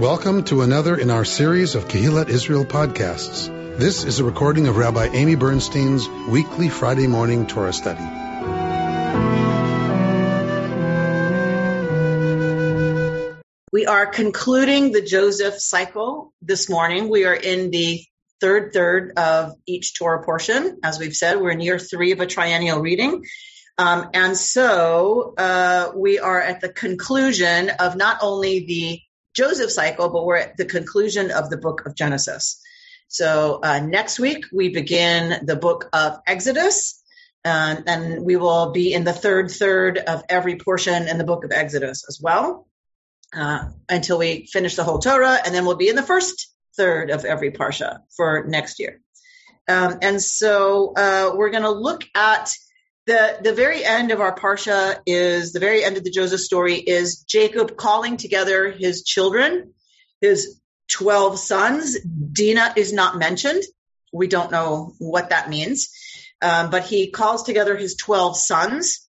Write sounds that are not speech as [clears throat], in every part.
Welcome to another in our series of Kehillat Israel podcasts. This is a recording of Rabbi Amy Bernstein's weekly Friday morning Torah study. We are concluding the Joseph cycle this morning. We are in the third third of each Torah portion. As we've said, we're in year three of a triennial reading. Um, and so uh, we are at the conclusion of not only the Joseph cycle, but we're at the conclusion of the book of Genesis. So uh, next week we begin the book of Exodus, uh, and we will be in the third third of every portion in the book of Exodus as well, uh, until we finish the whole Torah, and then we'll be in the first third of every parsha for next year. Um, and so uh, we're going to look at the the very end of our parsha is the very end of the Joseph story is Jacob calling together his children, his twelve sons. Dinah is not mentioned. We don't know what that means, um, but he calls together his twelve sons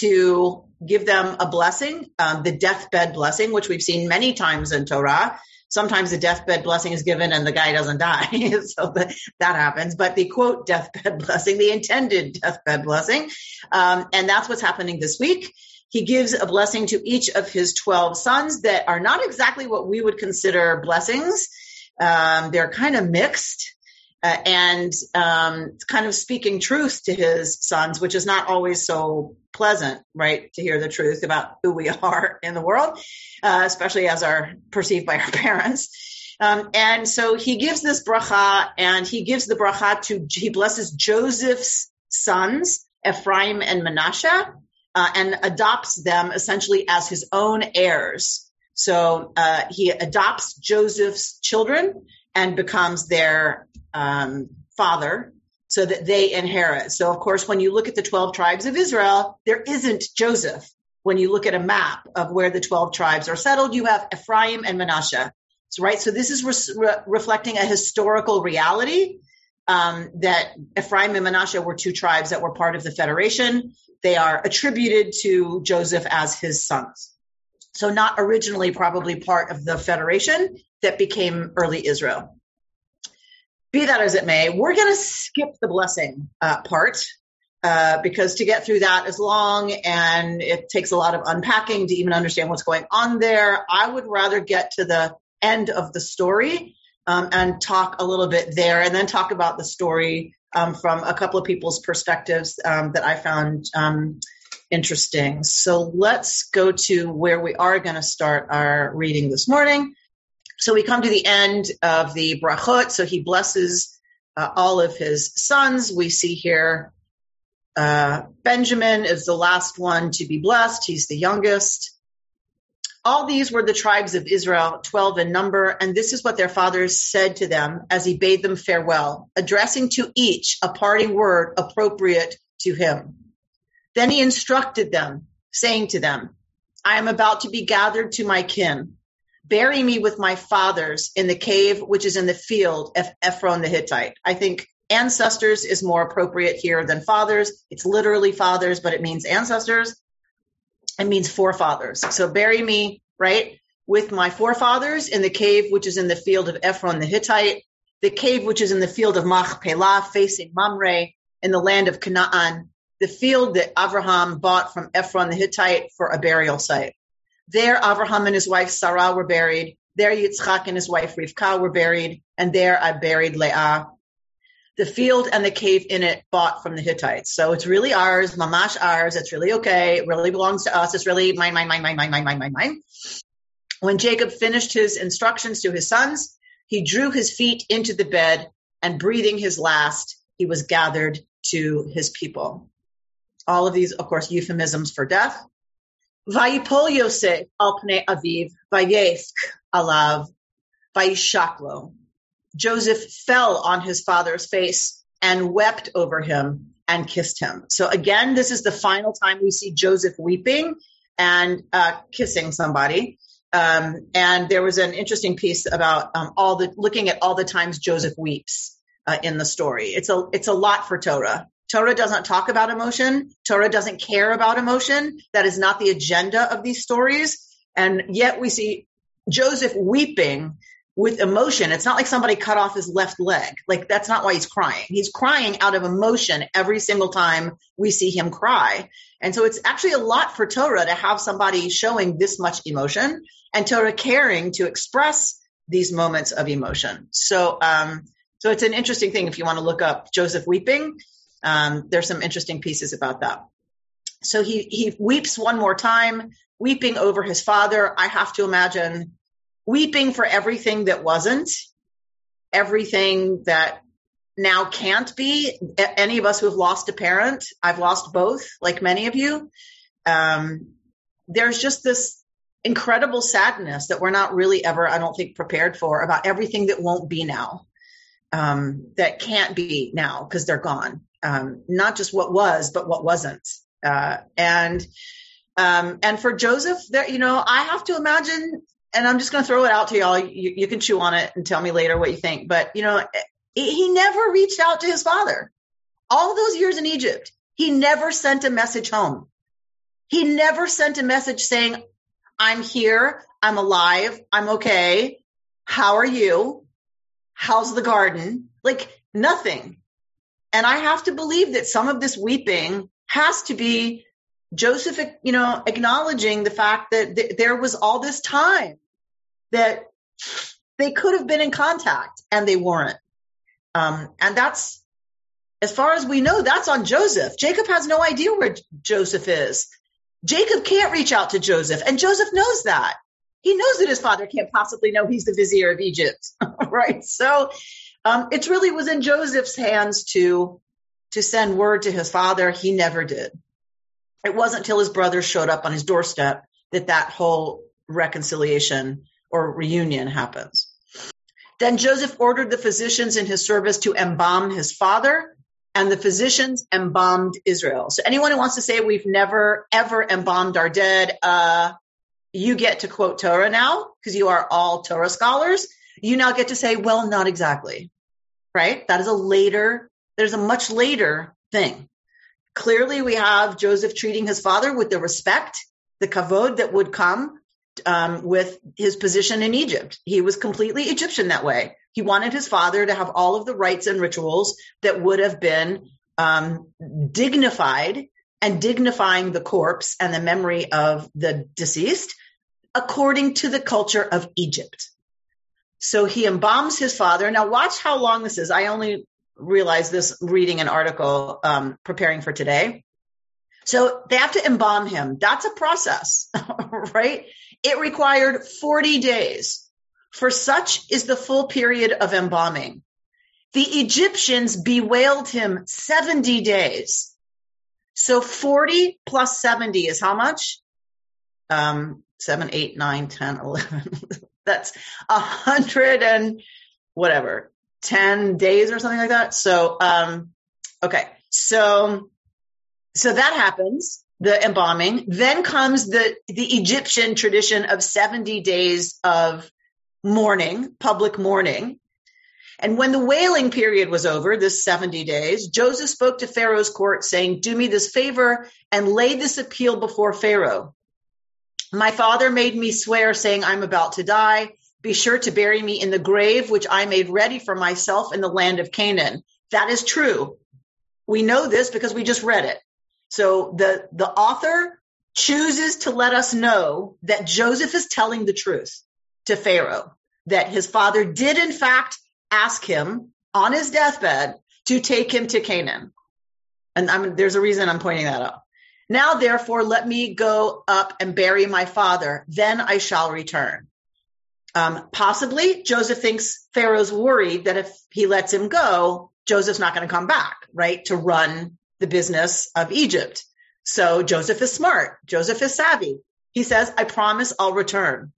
to give them a blessing, um, the deathbed blessing, which we've seen many times in Torah sometimes the deathbed blessing is given and the guy doesn't die. [laughs] so that, that happens. But the quote deathbed blessing, the intended deathbed blessing, um, and that's what's happening this week. He gives a blessing to each of his 12 sons that are not exactly what we would consider blessings. Um, they're kind of mixed uh, and um, kind of speaking truth to his sons, which is not always so pleasant, right, to hear the truth about who we [laughs] are in the world, uh, especially as are perceived by our [laughs] parents. Um, and so he gives this bracha, and he gives the bracha to he blesses Joseph's sons, Ephraim and Manasseh, uh, and adopts them essentially as his own heirs. So uh, he adopts Joseph's children and becomes their um, father so that they inherit. So, of course, when you look at the 12 tribes of Israel, there isn't Joseph. When you look at a map of where the 12 tribes are settled, you have Ephraim and Manasseh. So, right? So, this is re- reflecting a historical reality um, that Ephraim and Manasseh were two tribes that were part of the federation. They are attributed to Joseph as his sons. So, not originally probably part of the federation that became early Israel be that as it may, we're going to skip the blessing uh, part uh, because to get through that is long and it takes a lot of unpacking to even understand what's going on there. I would rather get to the end of the story um, and talk a little bit there and then talk about the story um, from a couple of people's perspectives um, that I found um, interesting. So let's go to where we are going to start our reading this morning. So we come to the end of the brachot. So he blesses uh, all of his sons. We see here uh, Benjamin is the last one to be blessed. He's the youngest. All these were the tribes of Israel, 12 in number, and this is what their fathers said to them as he bade them farewell, addressing to each a parting word appropriate to him. Then he instructed them, saying to them, I am about to be gathered to my kin bury me with my fathers in the cave which is in the field of Ephron the Hittite. I think ancestors is more appropriate here than fathers. It's literally fathers, but it means ancestors. It means forefathers. So bury me, right, with my forefathers in the cave which is in the field of Ephron the Hittite, the cave which is in the field of Machpelah facing Mamre in the land of Canaan, the field that Abraham bought from Ephron the Hittite for a burial site. There, Avraham and his wife Sarah were buried. There, Yitzchak and his wife Rivka were buried. And there, I buried Leah. The field and the cave in it bought from the Hittites. So it's really ours, mamash ours. It's really okay. It really belongs to us. It's really mine, mine, mine, mine, mine, mine, mine, mine, mine. When Jacob finished his instructions to his sons, he drew his feet into the bed and breathing his last, he was gathered to his people. All of these, of course, euphemisms for death. Vayipol Yosef al pnei aviv, vayesk alav, vayishaklo. Joseph fell on his father's face and wept over him and kissed him. So again, this is the final time we see Joseph weeping and uh, kissing somebody. Um, and there was an interesting piece about um, all the looking at all the times Joseph weeps uh, in the story. It's a it's a lot for Torah. Torah doesn't talk about emotion. Torah doesn't care about emotion. That is not the agenda of these stories. And yet we see Joseph weeping with emotion. It's not like somebody cut off his left leg. Like that's not why he's crying. He's crying out of emotion every single time we see him cry. And so it's actually a lot for Torah to have somebody showing this much emotion and Torah caring to express these moments of emotion. So, um, so it's an interesting thing if you want to look up Joseph weeping. Um, there's some interesting pieces about that. So he he weeps one more time, weeping over his father. I have to imagine weeping for everything that wasn't, everything that now can't be. Any of us who have lost a parent, I've lost both, like many of you. Um, there's just this incredible sadness that we're not really ever, I don't think, prepared for about everything that won't be now, um, that can't be now because they're gone. Um, not just what was, but what wasn't. Uh, and um, and for Joseph, there, you know, I have to imagine and I'm just going to throw it out to y'all. You, you, can chew on it and tell me later what you think. But, you know, he never reached out to his father. All those years in Egypt, he never sent a message home. He never sent a message saying, I'm here. I'm alive. I'm okay. How are you? How's the garden? Like nothing. And I have to believe that some of this weeping has to be Joseph, you know, acknowledging the fact that th- there was all this time that they could have been in contact and they weren't. Um, and that's, as far as we know, that's on Joseph. Jacob has no idea where Joseph is. Jacob can't reach out to Joseph, and Joseph knows that. He knows that his father can't possibly know he's the vizier of Egypt, [laughs] right? So um, it really was in Joseph's hands to to send word to his father. He never did. It wasn't until his brothers showed up on his doorstep that that whole reconciliation or reunion happens. Then Joseph ordered the physicians in his service to embalm his father, and the physicians embalmed Israel. So anyone who wants to say we've never ever embalmed our dead, uh, you get to quote Torah now because you are all Torah scholars. You now get to say, well, not exactly, right? That is a later, there's a much later thing. Clearly, we have Joseph treating his father with the respect, the kavod that would come um, with his position in Egypt. He was completely Egyptian that way. He wanted his father to have all of the rites and rituals that would have been um, dignified and dignifying the corpse and the memory of the deceased according to the culture of Egypt. So he embalms his father. Now, watch how long this is. I only realized this reading an article um, preparing for today. So they have to embalm him. That's a process, [laughs] right? It required 40 days. For such is the full period of embalming. The Egyptians bewailed him 70 days. So 40 plus 70 is how much? Um, 7, 8, 9, 10, 11. [laughs] That's a hundred and whatever, 10 days or something like that. So, um, okay. So, so that happens the embalming. Then comes the, the Egyptian tradition of 70 days of mourning, public mourning. And when the wailing period was over, this 70 days, Joseph spoke to Pharaoh's court saying, do me this favor and lay this appeal before Pharaoh. My father made me swear saying, I'm about to die. Be sure to bury me in the grave, which I made ready for myself in the land of Canaan. That is true. We know this because we just read it. So the, the author chooses to let us know that Joseph is telling the truth to Pharaoh, that his father did in fact ask him on his deathbed to take him to Canaan. And I'm, there's a reason I'm pointing that out. Now, therefore, let me go up and bury my father. Then I shall return. Um, possibly Joseph thinks Pharaoh's worried that if he lets him go, Joseph's not going to come back, right? To run the business of Egypt. So Joseph is smart. Joseph is savvy. He says, I promise I'll return.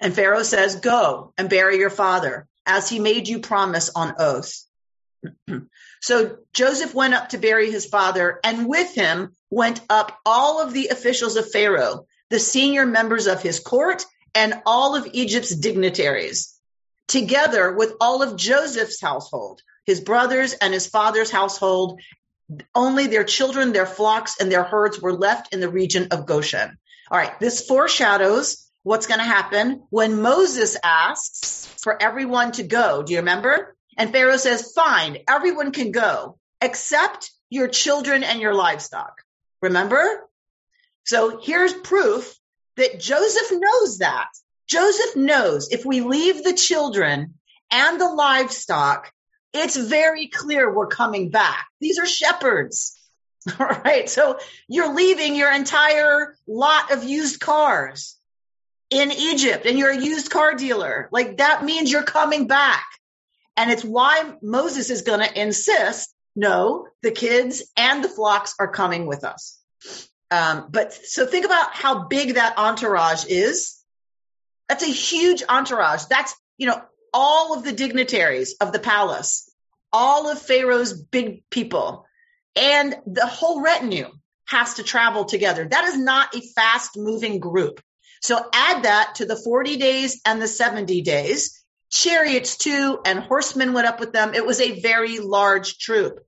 And Pharaoh says, go and bury your father as he made you promise on oath. [clears throat] so Joseph went up to bury his father and with him went up all of the officials of Pharaoh, the senior members of his court and all of Egypt's dignitaries, together with all of Joseph's household, his brothers and his father's household, only their children, their flocks, and their herds were left in the region of Goshen. All right, this foreshadows what's going to happen when Moses asks for everyone to go. Do you remember? And Pharaoh says, fine, everyone can go except your children and your livestock. Remember? So here's proof that Joseph knows that. Joseph knows if we leave the children and the livestock, it's very clear we're coming back. These are shepherds. [laughs] All right. So you're leaving your entire lot of used cars in Egypt and you're a used car dealer. Like that means you're coming back. And it's why Moses is going to insist no, the kids and the flocks are coming with us. Um, but so think about how big that entourage is. That's a huge entourage. That's, you know, all of the dignitaries of the palace, all of Pharaoh's big people, and the whole retinue has to travel together. That is not a fast moving group. So add that to the 40 days and the 70 days. Chariots too, and horsemen went up with them. It was a very large troop.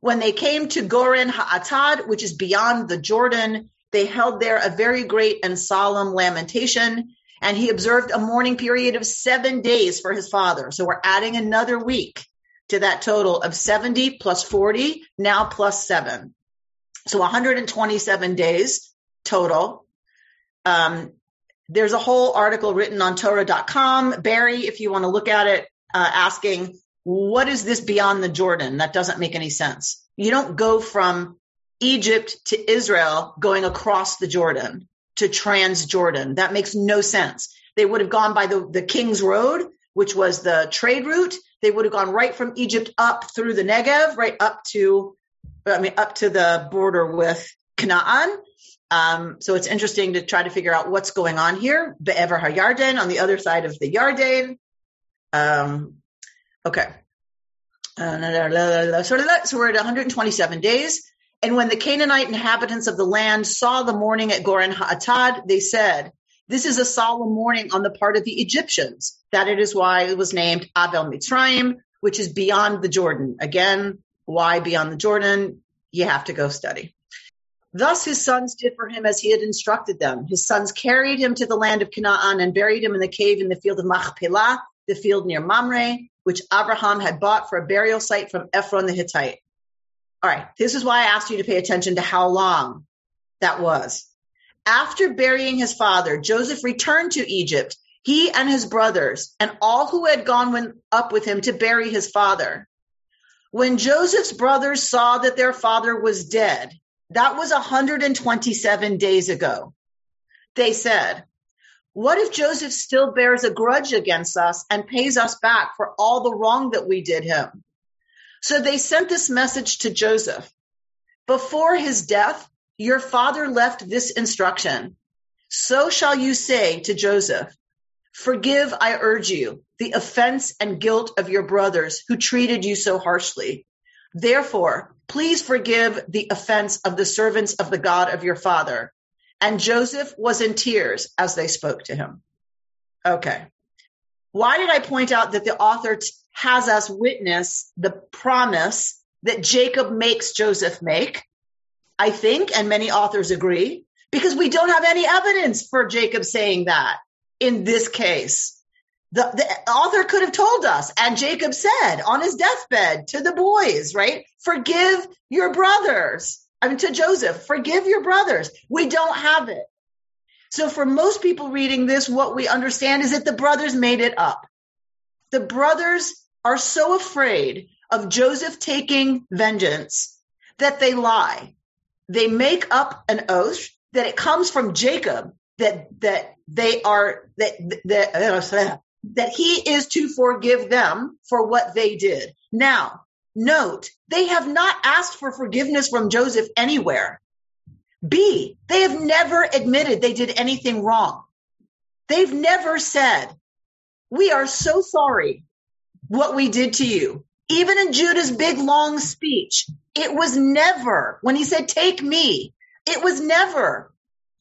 When they came to Goren Ha'atad, which is beyond the Jordan, they held there a very great and solemn lamentation. And he observed a mourning period of seven days for his father. So we're adding another week to that total of 70 plus 40, now plus seven. So 127 days total. Um, there's a whole article written on Torah.com. Barry, if you want to look at it, uh, asking, what is this beyond the Jordan? That doesn't make any sense. You don't go from Egypt to Israel going across the Jordan to Transjordan. That makes no sense. They would have gone by the, the King's Road, which was the trade route. They would have gone right from Egypt up through the Negev, right up to, I mean, up to the border with Canaan. Um, so it's interesting to try to figure out what's going on here. Be'ever HaYarden on the other side of the Yarden. Um, okay. So we're at 127 days. And when the Canaanite inhabitants of the land saw the mourning at Goren Ha'atad, they said, this is a solemn mourning on the part of the Egyptians. That it is why it was named Abel Mitzrayim, which is beyond the Jordan. Again, why beyond the Jordan? You have to go study. Thus his sons did for him as he had instructed them. His sons carried him to the land of Canaan and buried him in the cave in the field of Machpelah, the field near Mamre, which Abraham had bought for a burial site from Ephron the Hittite. All right, this is why I asked you to pay attention to how long that was. After burying his father, Joseph returned to Egypt, he and his brothers, and all who had gone up with him to bury his father. When Joseph's brothers saw that their father was dead, that was 127 days ago. They said, what if Joseph still bears a grudge against us and pays us back for all the wrong that we did him? So they sent this message to Joseph. Before his death, your father left this instruction. So shall you say to Joseph, forgive, I urge you, the offense and guilt of your brothers who treated you so harshly. Therefore, please forgive the offense of the servants of the God of your father. And Joseph was in tears as they spoke to him. Okay. Why did I point out that the author has us witness the promise that Jacob makes Joseph make? I think, and many authors agree, because we don't have any evidence for Jacob saying that in this case. The, the author could have told us, and Jacob said on his deathbed to the boys, right? Forgive your brothers. I mean, to Joseph, forgive your brothers. We don't have it. So for most people reading this, what we understand is that the brothers made it up. The brothers are so afraid of Joseph taking vengeance that they lie. They make up an oath that it comes from Jacob that that they are that that that he is to forgive them for what they did. Now, note, they have not asked for forgiveness from Joseph anywhere. B, they have never admitted they did anything wrong. They've never said, we are so sorry what we did to you. Even in Judah's big long speech, it was never when he said, take me, it was never.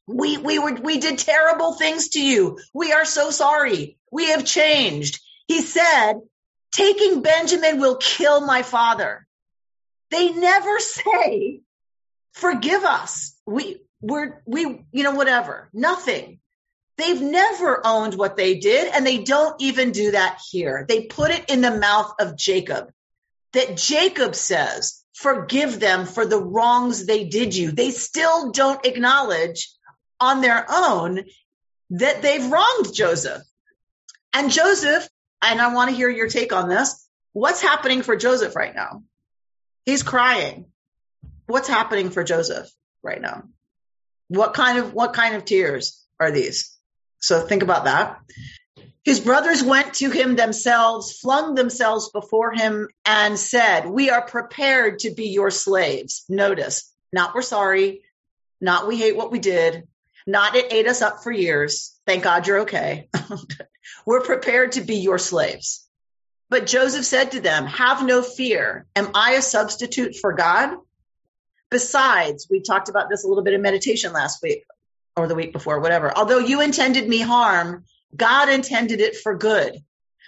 We, we were, we did terrible things to you. We are so sorry. We have changed. He said, taking Benjamin will kill my father. They never say, forgive us. We, we're, we, you know, whatever, nothing. They've never owned what they did, and they don't even do that here. They put it in the mouth of Jacob. That Jacob says, forgive them for the wrongs they did you. They still don't acknowledge on their own that they've wronged Joseph. And Joseph, and I want to hear your take on this. What's happening for Joseph right now? He's crying. What's happening for Joseph right now? What kind of, what kind of tears are these? So think about that. His brothers went to him themselves, flung themselves before him, and said, We are prepared to be your slaves. Notice, not we're sorry, not we hate what we did, not it ate us up for years. Thank God you're okay. [laughs] we're prepared to be your slaves. But Joseph said to them, Have no fear. Am I a substitute for God? Besides, we talked about this a little bit in meditation last week or the week before, whatever. Although you intended me harm, God intended it for good,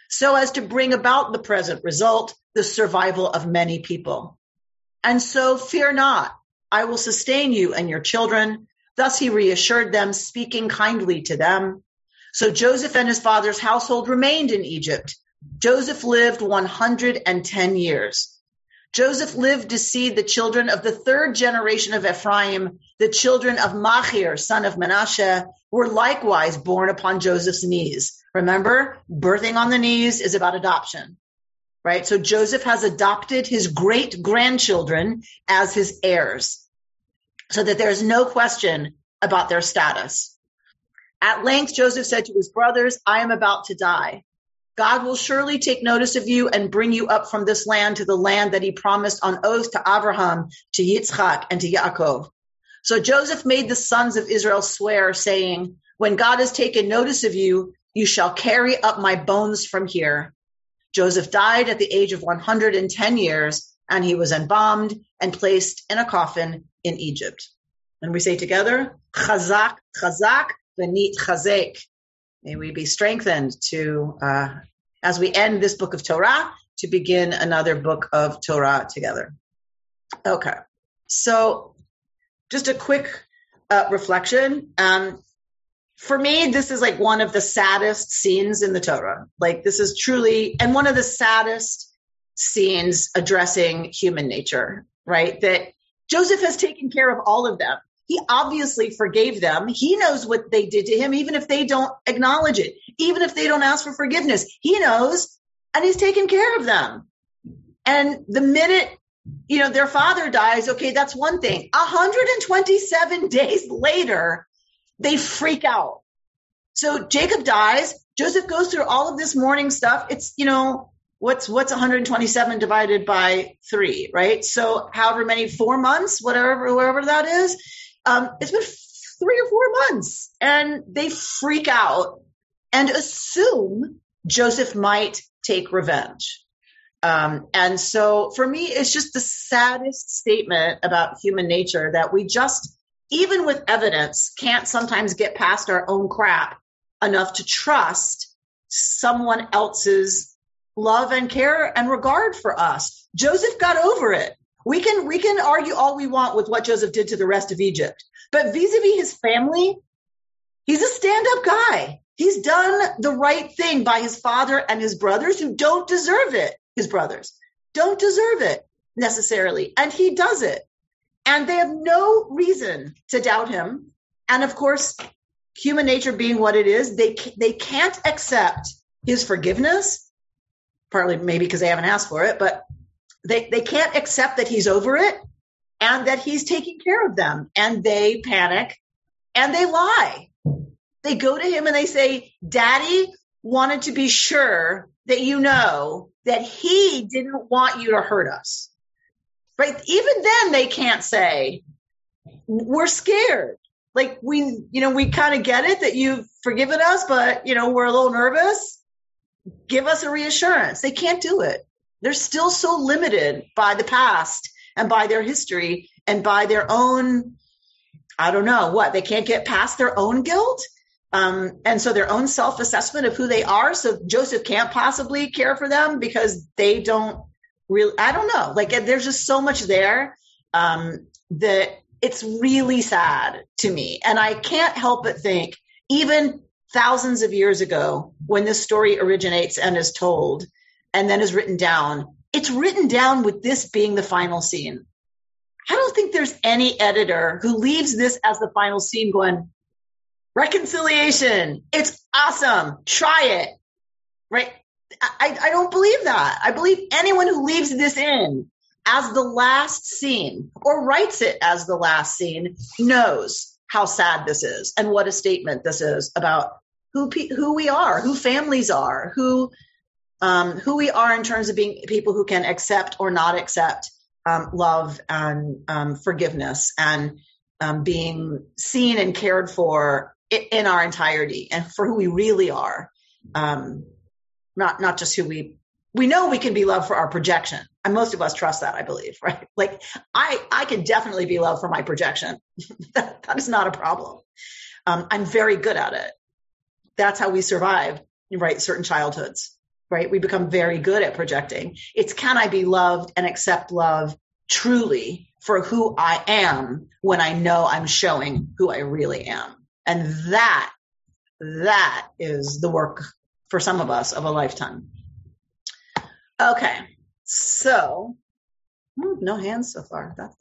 so as to bring about the present result, the survival of many people. And so fear not, I will sustain you and your children. Thus he reassured them, speaking kindly to them. So Joseph and his father's household remained in Egypt. Joseph lived 110 years. Joseph lived to see the children of the third generation of Ephraim, the children of Machir, son of Manasseh, were likewise born upon Joseph's knees. Remember, birthing on the knees is about adoption, right? So Joseph has adopted his great grandchildren as his heirs so that there's no question about their status. At length, Joseph said to his brothers, I am about to die. God will surely take notice of you and bring you up from this land to the land that he promised on oath to Abraham, to Yitzchak, and to Yaakov. So Joseph made the sons of Israel swear, saying, When God has taken notice of you, you shall carry up my bones from here. Joseph died at the age of 110 years, and he was embalmed and placed in a coffin in Egypt. And we say together, Chazak, Chazak, Benit Chazek. May we be strengthened to, uh, as we end this book of Torah, to begin another book of Torah together. Okay. So just a quick uh, reflection. Um, for me, this is like one of the saddest scenes in the Torah. Like this is truly, and one of the saddest scenes addressing human nature, right? That Joseph has taken care of all of them. He obviously forgave them. He knows what they did to him, even if they don't acknowledge it, even if they don't ask for forgiveness. He knows and he's taken care of them. And the minute, you know, their father dies, okay, that's one thing. 127 days later, they freak out. So Jacob dies. Joseph goes through all of this mourning stuff. It's, you know, what's what's 127 divided by three, right? So however many four months, whatever whatever that is, um, it's been three or four months, and they freak out and assume Joseph might take revenge. Um, and so for me, it's just the saddest statement about human nature that we just, even with evidence, can't sometimes get past our own crap enough to trust someone else's love and care and regard for us. Joseph got over it. We can we can argue all we want with what Joseph did to the rest of Egypt, but vis-a-vis his family, he's a stand-up guy. He's done the right thing by his father and his brothers who don't deserve it. His brothers don't deserve it necessarily, and he does it. And they have no reason to doubt him. And of course, human nature being what it is, they they can't accept his forgiveness partly maybe because they haven't asked for it, but they, they can't accept that he's over it and that he's taking care of them. And they panic and they lie. They go to him and they say, Daddy wanted to be sure that you know that he didn't want you to hurt us. Right? Even then, they can't say, We're scared. Like, we, you know, we kind of get it that you've forgiven us, but, you know, we're a little nervous give us a reassurance. They can't do it. They're still so limited by the past and by their history and by their own, I don't know what, they can't get past their own guilt. Um, and so their own self assessment of who they are. So Joseph can't possibly care for them because they don't really, I don't know. Like there's just so much there um, that it's really sad to me. And I can't help but think, even thousands of years ago when this story originates and is told and then is written down, it's written down with this being the final scene. I don't think there's any editor who leaves this as the final scene going, reconciliation. It's awesome. Try it. Right. I, I don't believe that. I believe anyone who leaves this in as the last scene or writes it as the last scene knows how sad this is and what a statement this is about who who we are, who families are, who um, who we are in terms of being people who can accept or not accept um, love and um, forgiveness and um, being seen and cared for in our entirety and for who we really are. Um, not not just who we we know we can be loved for our projection. And most of us trust that i believe [laughs] right? Like i i can definitely be loved for my projection. [laughs] That, that is not a problem. Um, i'm very good at it. That's how we survive right certain childhoods right? We become very good at projecting. It's can i be loved and accept love truly for who i am when i know i'm showing who i really am? And that that is the work for some of us of a lifetime. Okay, so no hands so far. That's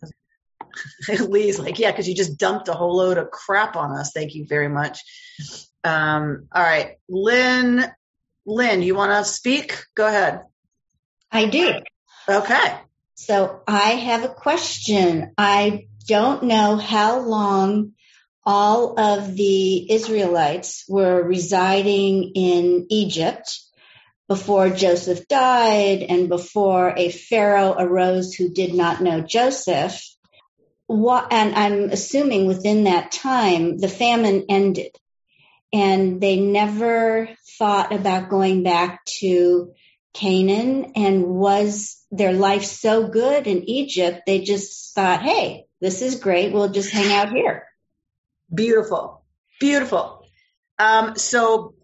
Lee's [laughs] like, yeah, because you just dumped a whole load of crap on us. Thank you very much. Um, all right, Lynn. Lynn, you want to speak? Go ahead. I do. Okay. So I have a question. I don't know how long all of the Israelites were residing in Egypt before Joseph died and before a Pharaoh arose who did not know Joseph. And I'm assuming within that time, the famine ended and they never thought about going back to Canaan and was their life so good in Egypt, they just thought, hey, this is great. We'll just hang out here. Beautiful. Beautiful. Um, so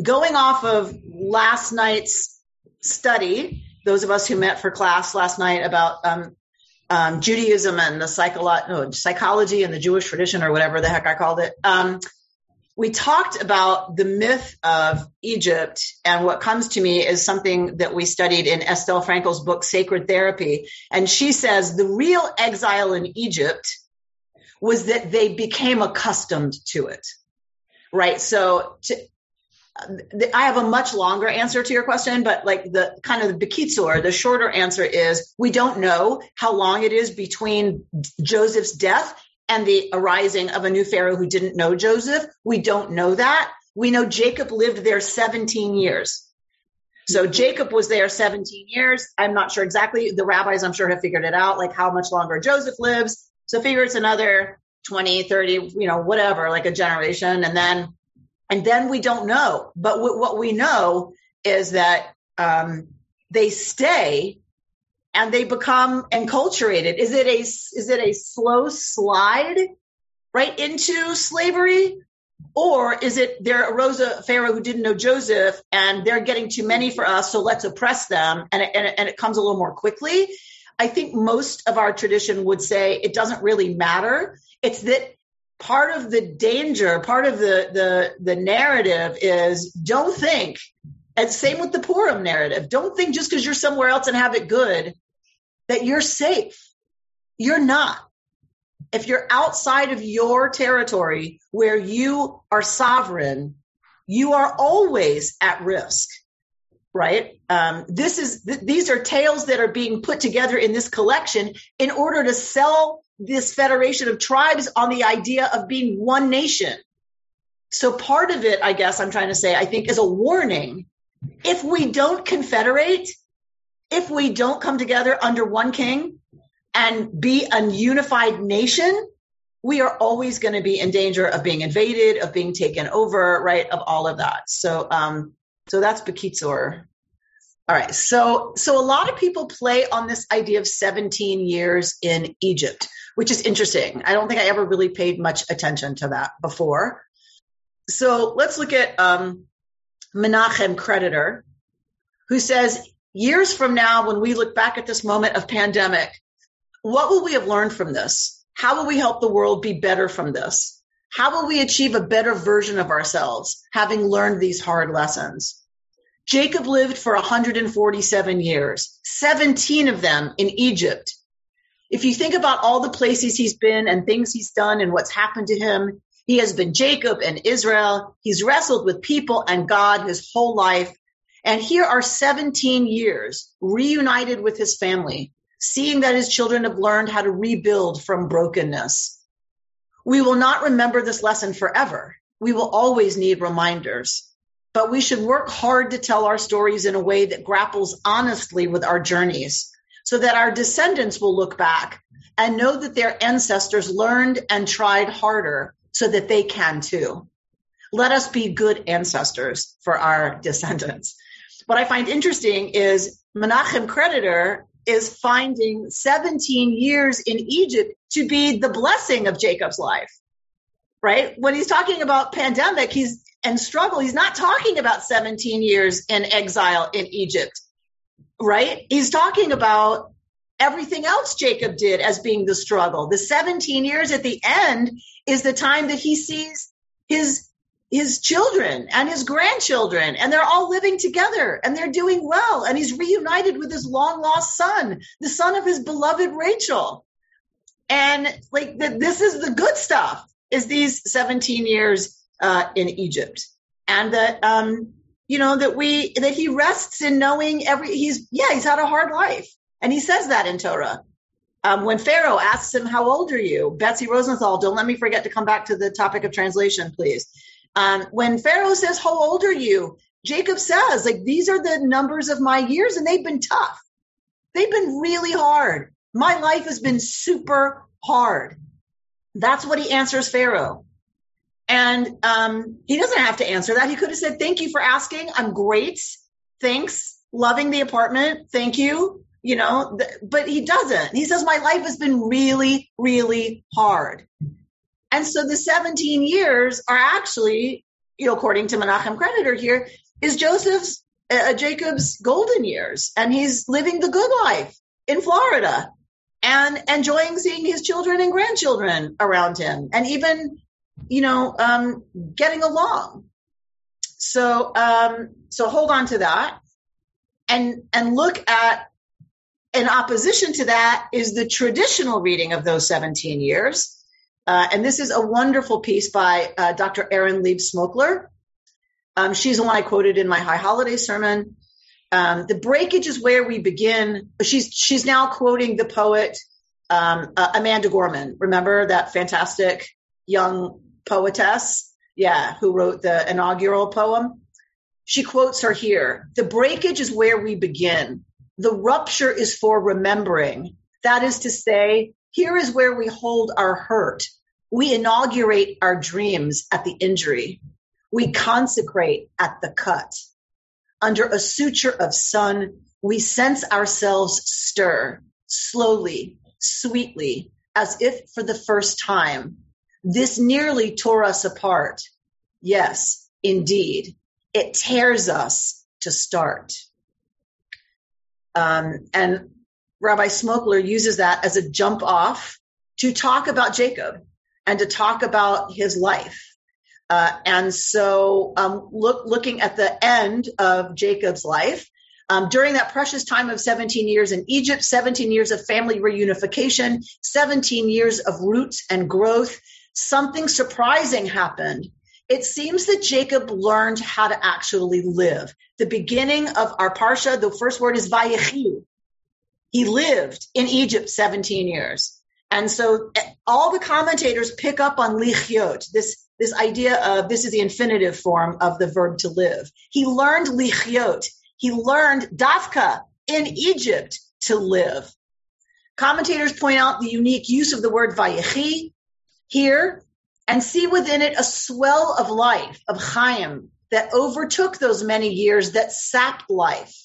going off of last night's study, those of us who met for class last night about um, um, Judaism and the psycholo- no, psychology and the Jewish tradition or whatever the heck I called it. Um, we talked about the myth of Egypt, and what comes to me is something that we studied in Estelle Frankel's book, Sacred Therapy. And she says the real exile in Egypt was that they became accustomed to it. Right. So to, I have a much longer answer to your question, but like the kind of the bekitzur, the shorter answer is we don't know how long it is between Joseph's death and the arising of a new Pharaoh who didn't know Joseph. We don't know that. We know Jacob lived there 17 years. So Jacob was there 17 years. I'm not sure exactly. The rabbis, I'm sure, have figured it out, like how much longer Joseph lives. So figure it's another 20, 30, you know, whatever, like a generation. And then, and then we don't know. But w- what we know is that um, they stay and they become enculturated. Is it a is it a slow slide right into slavery, or is it there arose a Pharaoh who didn't know Joseph and they're getting too many for us, so let's oppress them, and it, and it, and it comes a little more quickly? I think most of our tradition would say it doesn't really matter. It's that part of the danger, part of the the the narrative is don't think. And same with the Purim narrative. Don't think just because you're somewhere else and have it good that you're safe. You're not. If you're outside of your territory where you are sovereign, you are always at risk right? Um, this is th- these are tales that are being put together in this collection in order to sell this federation of tribes on the idea of being one nation. So part of it, I guess I'm trying to say, I think is a warning. If we don't confederate, if we don't come together under one king and be a unified nation, we are always going to be in danger of being invaded, of being taken over, right? Of all of that. So, um, so that's Bekitzur. All right. So, so a lot of people play on this idea of 17 years in Egypt, which is interesting. I don't think I ever really paid much attention to that before. So let's look at um, Menachem Creditor, who says, years from now, when we look back at this moment of pandemic, what will we have learned from this? How will we help the world be better from this? How will we achieve a better version of ourselves having learned these hard lessons? Jacob lived for 147 years, 17 of them in Egypt. If you think about all the places he's been and things he's done and what's happened to him, he has been Jacob and Israel. He's wrestled with people and God his whole life. And here are 17 years reunited with his family, seeing that his children have learned how to rebuild from brokenness. We will not remember this lesson forever. We will always need reminders, but we should work hard to tell our stories in a way that grapples honestly with our journeys so that our descendants will look back and know that their ancestors learned and tried harder so that they can too. Let us be good ancestors for our descendants. What I find interesting is Menachem Creditor is finding 17 years in Egypt to be the blessing of Jacob's life. Right? When he's talking about pandemic, he's and struggle, he's not talking about 17 years in exile in Egypt. Right? He's talking about everything else Jacob did as being the struggle. The 17 years at the end is the time that he sees his his children and his grandchildren and they're all living together and they're doing well and he's reunited with his long lost son the son of his beloved rachel and like the, this is the good stuff is these 17 years uh, in egypt and that um you know that we that he rests in knowing every he's yeah he's had a hard life and he says that in torah um, when Pharaoh asks him, How old are you? Betsy Rosenthal, don't let me forget to come back to the topic of translation, please. Um, when Pharaoh says, How old are you? Jacob says, like, these are the numbers of my years, and they've been tough. They've been really hard. My life has been super hard. That's what he answers Pharaoh. And um, he doesn't have to answer that. He could have said, Thank you for asking. I'm great. Thanks. Loving the apartment. Thank you. You know, th- but he doesn't. He says, My life has been really, really hard. And so the 17 years are actually, you know, according to Menachem Creditor here, is Joseph's, uh, Jacob's golden years. And he's living the good life in Florida and enjoying seeing his children and grandchildren around him and even, you know, um, getting along. So, um, so hold on to that and, and look at in opposition to that is the traditional reading of those 17 years uh, and this is a wonderful piece by uh, Dr. Erin Leib Smokler. Um, she's the one I quoted in my High Holiday sermon. Um, the breakage is where we begin. She's she's now quoting the poet um, uh, Amanda Gorman. Remember that fantastic young poetess? Yeah, who wrote the inaugural poem. She quotes her here. The breakage is where we begin. The rupture is for remembering. That is to say, here is where we hold our hurt. We inaugurate our dreams at the injury. We consecrate at the cut. Under a suture of sun, we sense ourselves stir slowly, sweetly, as if for the first time. This nearly tore us apart. Yes, indeed, it tears us to start. Um, and Rabbi Smokler uses that as a jump off to talk about Jacob and to talk about his life. Uh, and so, um, look, looking at the end of Jacob's life, um, during that precious time of 17 years in Egypt, 17 years of family reunification, 17 years of roots and growth, something surprising happened. It seems that Jacob learned how to actually live. The beginning of our parsha, the first word is vayechi, he lived in Egypt 17 years. And so eh, all the commentators pick up on lichyot, this, this idea of this is the infinitive form of the verb to live. He learned lichyot. He learned dafka in Egypt to live. Commentators point out the unique use of the word vayechi here and see within it a swell of life, of chaim, that overtook those many years that sapped life.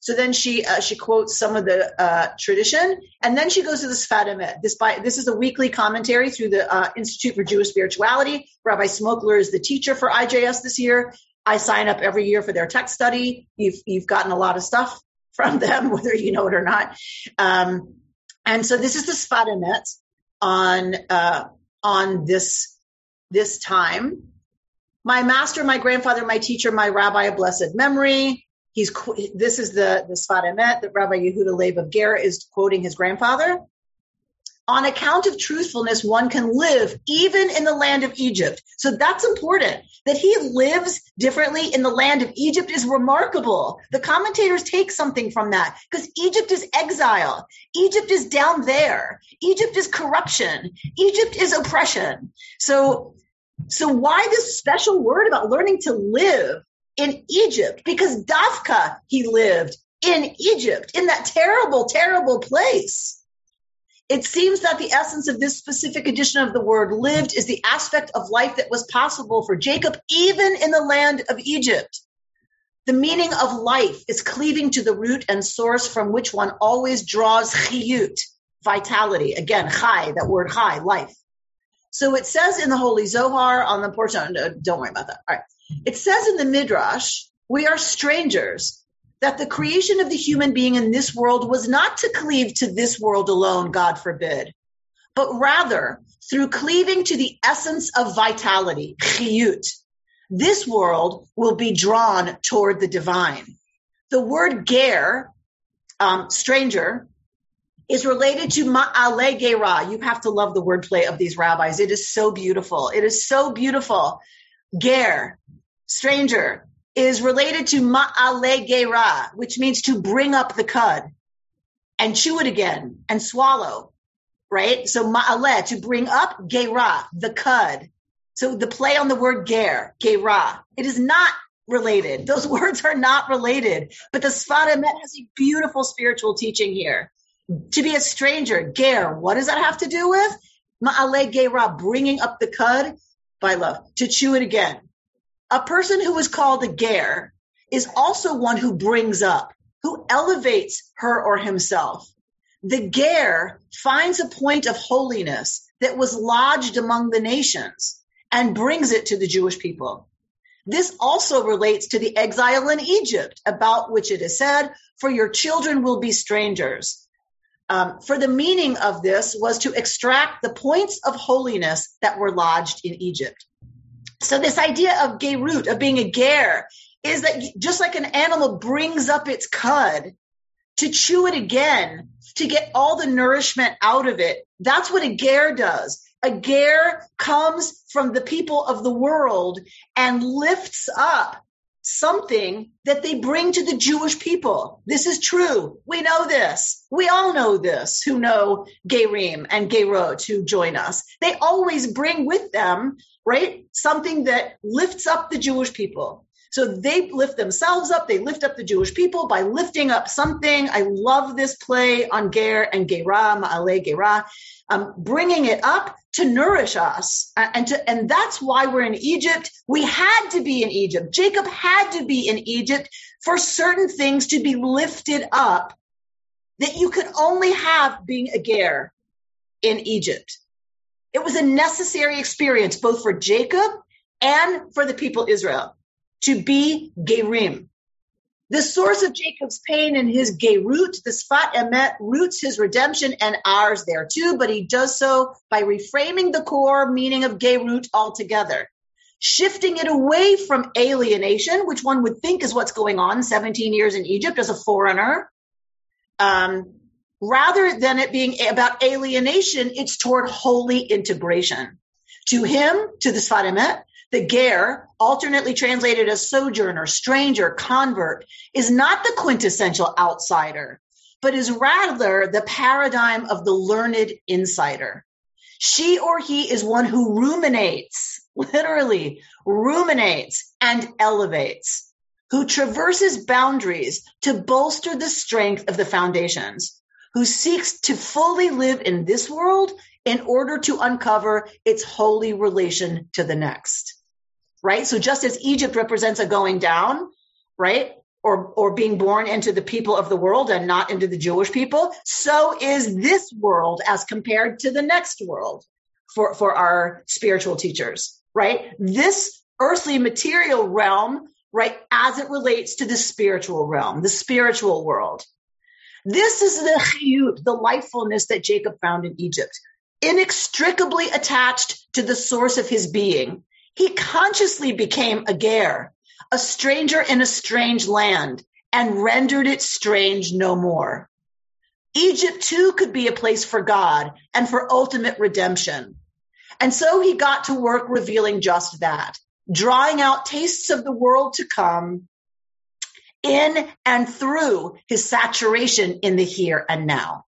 So then she uh, she quotes some of the uh, tradition, and then she goes to the Sfat Emet. This by this is a weekly commentary through the uh, Institute for Jewish Spirituality. Rabbi Smokler is the teacher for IJS this year. I sign up every year for their text study. You've you've gotten a lot of stuff from [laughs] them, whether you know it or not. Um, and so this is the Sfat Emet on uh, on this this time. My master, my grandfather, my teacher, my rabbi of blessed memory. He's this is the the Sfat Emet that Rabbi Yehuda Leib of Ger is quoting his grandfather on account of truthfulness, one can live even in the land of Egypt. So that's important. That he lives differently in the land of Egypt is remarkable. The commentators take something from that because Egypt is exile. Egypt is down there. Egypt is corruption. Egypt is oppression. So, so why this special word about learning to live in Egypt? Because Dafka, he lived in Egypt, in that terrible, terrible place. It seems that the essence of this specific edition of the word lived is the aspect of life that was possible for Jacob, even in the land of Egypt. The meaning of life is cleaving to the root and source from which one always draws chiyut, vitality. Again, chai, that word chai, life. So it says in the Holy Zohar on the portion, uh, don't worry about that. All right. It says in the Midrash, we are strangers that the creation of the human being in this world was not to cleave to this world alone, God forbid, but rather through cleaving to the essence of vitality, chiyut. This world will be drawn toward the divine. The word ger, um, stranger, is related to ma'ale gera. You have to love the wordplay of these rabbis. It is so beautiful. It is so beautiful. Ger, stranger, is related to ma'ale gera, which means to bring up the cud and chew it again and swallow, right? So ma'ale, to bring up gera, the cud. So the play on the word ger, gera, it is not related. [laughs] Those words are not related, but the Sfat Emet has a beautiful spiritual teaching here. To be a stranger, ger, what does that have to do with? Ma'ale gera, bringing up the cud by love, to chew it again. A person who is called a ger is also one who brings up, who elevates her or himself. The ger finds a point of holiness that was lodged among the nations and brings it to the Jewish people. This also relates to the exile in Egypt, about which it is said, For your children will be strangers. Um, for the meaning of this was to extract the points of holiness that were lodged in Egypt. So this idea of gerut, of being a ger, is that just like an animal brings up its cud to chew it again, to get all the nourishment out of it, that's what a ger does. A ger comes from the people of the world and lifts up something that they bring to the Jewish people. This is true. We know this. We all know this who know Gerim and Gerot who join us. They always bring with them, right, something that lifts up the Jewish people. So they lift themselves up. They lift up the Jewish people by lifting up something. I love this play on Ger and Gera, Ma'ale Gera, um, bringing it up to nourish us. And, to, and that's why we're in Egypt. We had to be in Egypt. Jacob had to be in Egypt for certain things to be lifted up that you could only have being a Ger in Egypt. It was a necessary experience both for Jacob and for the people Israel to be Gerim. The source of Jacob's pain and his Gerut, the Sfat Emet, roots his redemption and ours there too, but he does so by reframing the core meaning of Gerut altogether, shifting it away from alienation, which one would think is what's going on 17 years in Egypt as a foreigner. Um, rather than it being about alienation, it's toward holy integration. To him, to the Sfat Emet, the ger, alternately translated as sojourner, stranger, convert, is not the quintessential outsider, but is rather the paradigm of the learned insider. She or he is one who ruminates, literally ruminates and elevates, who traverses boundaries to bolster the strength of the foundations, who seeks to fully live in this world in order to uncover its holy relation to the next. Right? So just as Egypt represents a going down, right? Or, or being born into the people of the world and not into the Jewish people, so is this world as compared to the next world for, for our spiritual teachers, right? This earthly material realm, right, as it relates to the spiritual realm, the spiritual world. This is the chiyut, the lifefulness that Jacob found in Egypt. inextricably attached to the source of his being. He consciously became a ger, a stranger in a strange land, and rendered it strange no more. Egypt too could be a place for God and for ultimate redemption. And so he got to work revealing just that, drawing out tastes of the world to come in and through his saturation in the here and now.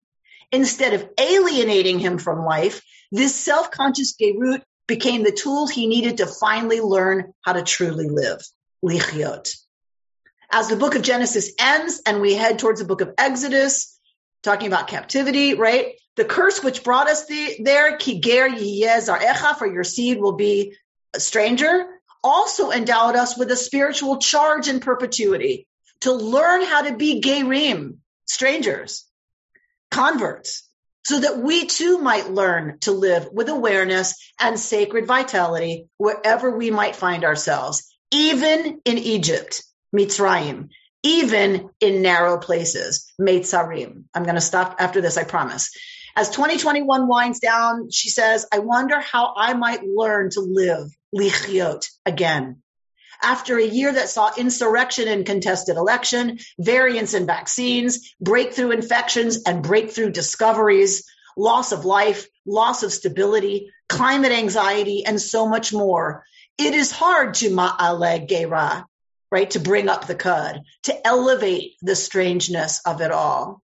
Instead of alienating him from life, this self-conscious Gerut became the tool he needed to finally learn how to truly live. Lichiot. As the book of Genesis ends and we head towards the book of Exodus, talking about captivity, right? The curse which brought us the, there, kiger echa, for your seed will be a stranger, also endowed us with a spiritual charge in perpetuity to learn how to be gerim, strangers, converts, so that we too might learn to live with awareness and sacred vitality wherever we might find ourselves, even in Egypt, Mitzrayim, even in narrow places, Meitzarim. I'm going to stop after this, I promise. As 2021 winds down, she says, I wonder how I might learn to live lichiot again. After a year that saw insurrection and contested election, variants in vaccines, breakthrough infections and breakthrough discoveries, loss of life, loss of stability, climate anxiety, and so much more, it is hard to ma'ale gera, right? To bring up the cud, to elevate the strangeness of it all.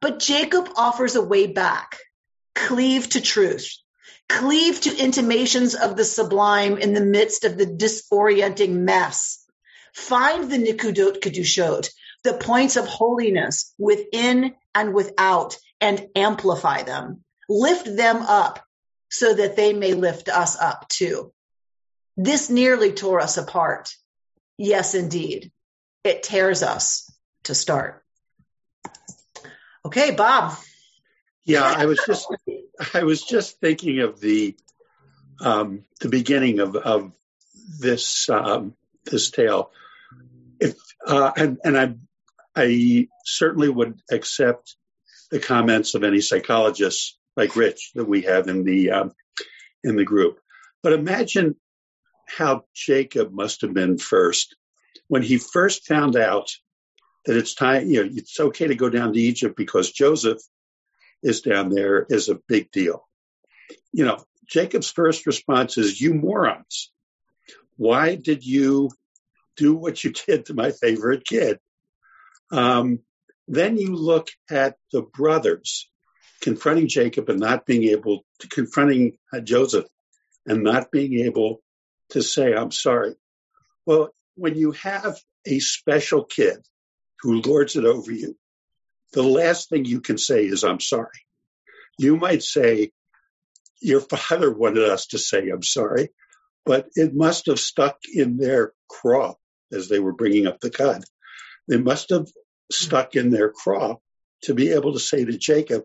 But Jacob offers a way back. Cleave to truth. Cleave to intimations of the sublime in the midst of the disorienting mess. Find the Nikudot Kedushot, the points of holiness within and without, and amplify them. Lift them up so that they may lift us up too. This nearly tore us apart. Yes, indeed. It tears us to start. Okay, Bob. Yeah, I was just I was just thinking of the um, the beginning of of this um, this tale. If uh, and and I I certainly would accept the comments of any psychologists like Rich that we have in the um, in the group. But imagine how Jacob must have been first when he first found out that it's time. You know, it's okay to go down to Egypt because Joseph is down there is a big deal. You know, Jacob's first response is, You morons. Why did you do what you [laughs] did to my favorite kid? Um, then you look at the brothers confronting Jacob and not being able to confronting Joseph and not being able to say, I'm sorry. Well, when you have a special kid who lords it over you, the last thing you can say is, I'm sorry. You might say, Your father wanted us to say, I'm sorry, but it must have stuck in their craw as they were bringing up the cud. They must have stuck in their craw to be able to say to Jacob,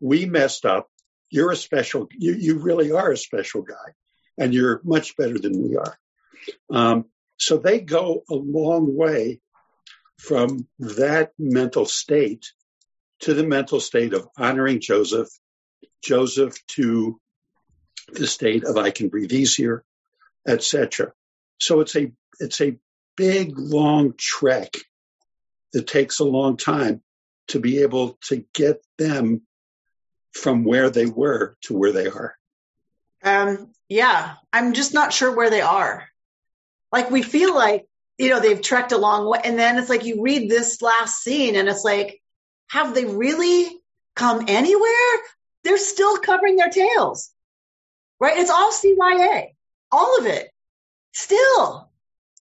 We messed up. You're a special, you, you really are a special guy, and you're much better than we are. Um, so they go a long way from that mental state to the mental state of honoring Joseph, Joseph to the state of I can breathe easier, etc. So it's a it's a big long trek that takes a long time to be able to get them from where they were to where they are. Um, yeah, I'm just not sure where they are. Like we feel like you know, they've trekked a long way. And then it's like you read this last scene and it's like, have they really come anywhere? They're still covering their tails, right? It's all CYA, all of it, still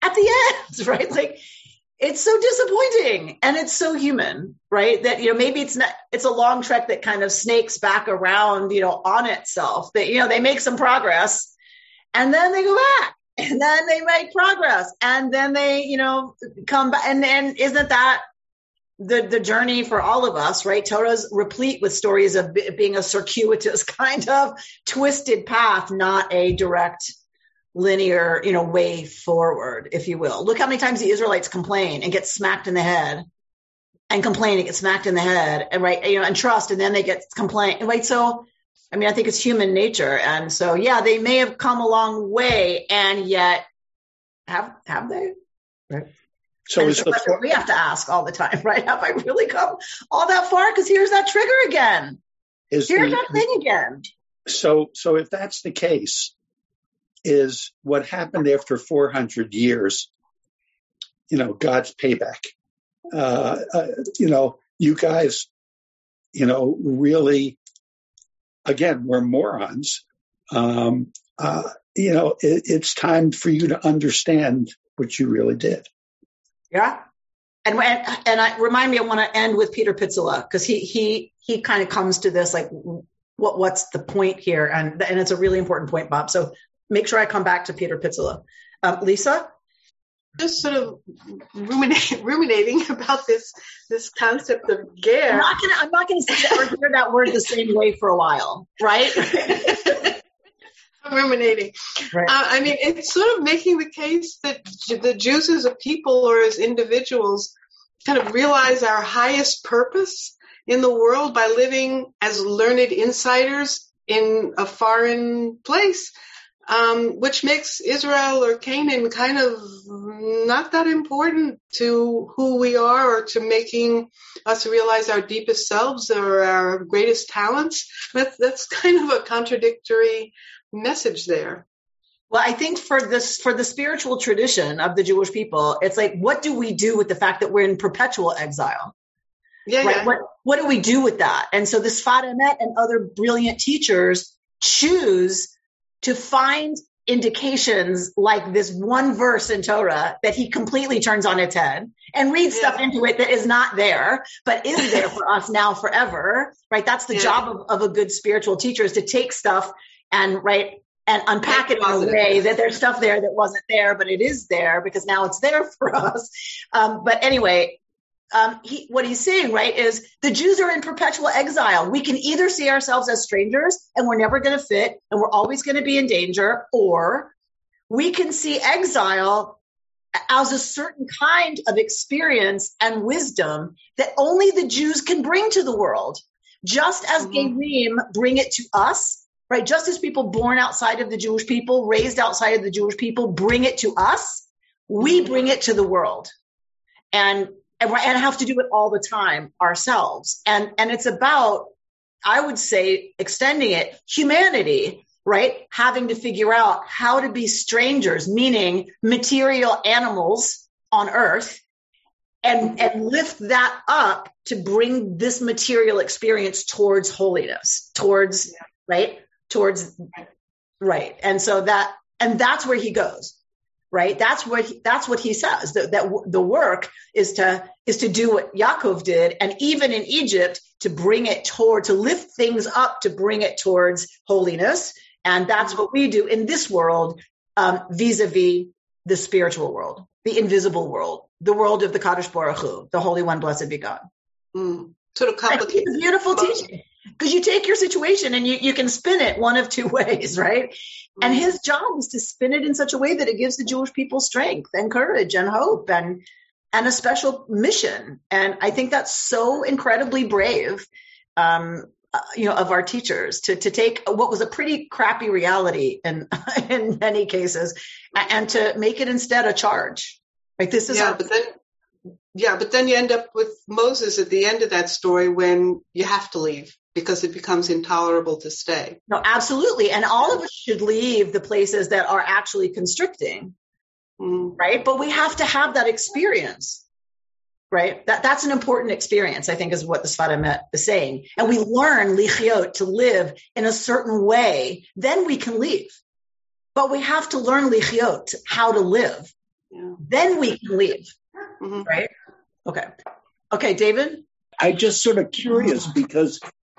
at the end, [laughs] right? Like it's so disappointing and it's so human, right? That, you know, maybe it's not, it's a long trek that kind of snakes back around, you know, on itself that, you know, they make some progress and then they go back and then they make progress. And then they you know come back and and isn't that the the journey for all of us right? Torah's replete with stories of being a circuitous [laughs] kind of twisted path not a direct linear you know way forward if you will. Look how many times the israelites complain and get smacked in the head and complain and get smacked in the head and right you know and trust and then they get complain right? So I mean, I think it's human nature. And so, yeah, they may have come a long way and yet have, have they? Right. So is the for- we have to ask all the time, [laughs] right? Have I really come all that far? Because here's that trigger again. Is here's the, that thing again. So, so if that's the case, is what happened after 400 years, you know, God's payback. Uh, uh, you know, you guys, you know, really, again, we're morons. Um, uh, you know, it, it's time for you to understand what you really did. Yeah. And, and I remind me, I want to end with Peter Pitzele because he, he, he kind of comes to this like, what, what's the point here? And, and it's a really important point, Bob. So make sure I come back to Peter Pitzele. Um, Lisa? Just sort of ruminating, [laughs] ruminating about this this concept of ger. I'm not gonna I'm not gonna say that or hear that word the same way for a while, right? [laughs] ruminating. Right. Uh, I mean, it's sort of making the case that the Jews as a people or as individuals kind of realize our highest purpose in the world by living as learned insiders in a foreign place, um, which makes Israel or Canaan kind of not that important to who we are or to making us realize our deepest selves or our greatest talents. That's, that's [laughs] kind of a contradictory message there. Well, I think for this, for the spiritual tradition of the Jewish people, it's like, what do we do with the fact that we're in perpetual exile? Yeah, right? yeah. What, what do we do with that? And so the Sfat Emet and other brilliant teachers choose to find indications like this one verse in Torah that he completely turns on its head and reads yeah. stuff into it that is not there, but is there for us now forever, right? That's the yeah. job of, of a good spiritual teacher is to take stuff and, right, and unpack it in a way that there's stuff there that wasn't there, but it is there because now it's there for us. Um, but anyway, um, he, what he's saying, right, is the Jews are in perpetual exile. We can either see ourselves as strangers and we're never going to fit and we're always going to be in danger, or we can see exile as a certain kind of experience and wisdom that only the Jews can bring to the world. Just as mm-hmm. Gerim bring it to us, right? Just as people born outside of the Jewish people, raised outside of the Jewish people, bring it to us, we bring it to the world. And and, and have to do it all the time ourselves. And, and it's about, I would say, extending it, humanity, right? Having to figure out how to be strangers, meaning material animals on earth and, and lift that up to bring this material experience towards holiness, towards, right? Towards, right. And so that, and that's where he goes right? That's what he, that's what he says. That, that the work is to is to do what Yaakov did, and even in Egypt to bring it toward to lift things up to bring it towards holiness, and that's what we do in this world um, vis-a-vis the spiritual world, the invisible world, the world of the Kadosh Baruch Hu, the Holy One, blessed be God. Mm, sort of complicated. Beautiful teaching because you take your situation and you, you can spin it one of two [laughs] ways, right? And his job is to spin it in such a way that it gives the Jewish people strength and courage and hope and and a special mission. And I think that's so incredibly brave, um, uh, you know, of our teachers to to take what was a pretty crappy reality in [laughs] in many cases and to make it instead a charge. Like this is yeah, our- but then yeah, but then you end up with Moses at the end of that story when you have to leave because it becomes intolerable to stay. No, absolutely. And all of us should leave the places that are actually constricting. Mm. Right. But we have to have that experience. Right. That, that's an important experience, I think, is what the Sfat Emet is saying. And we learn lichiot to live in a certain way, then we can leave. But we have to learn lichiot, how to live. Yeah. Then we can leave. Mm-hmm. Right. Okay. Okay, David? I just sort of curious because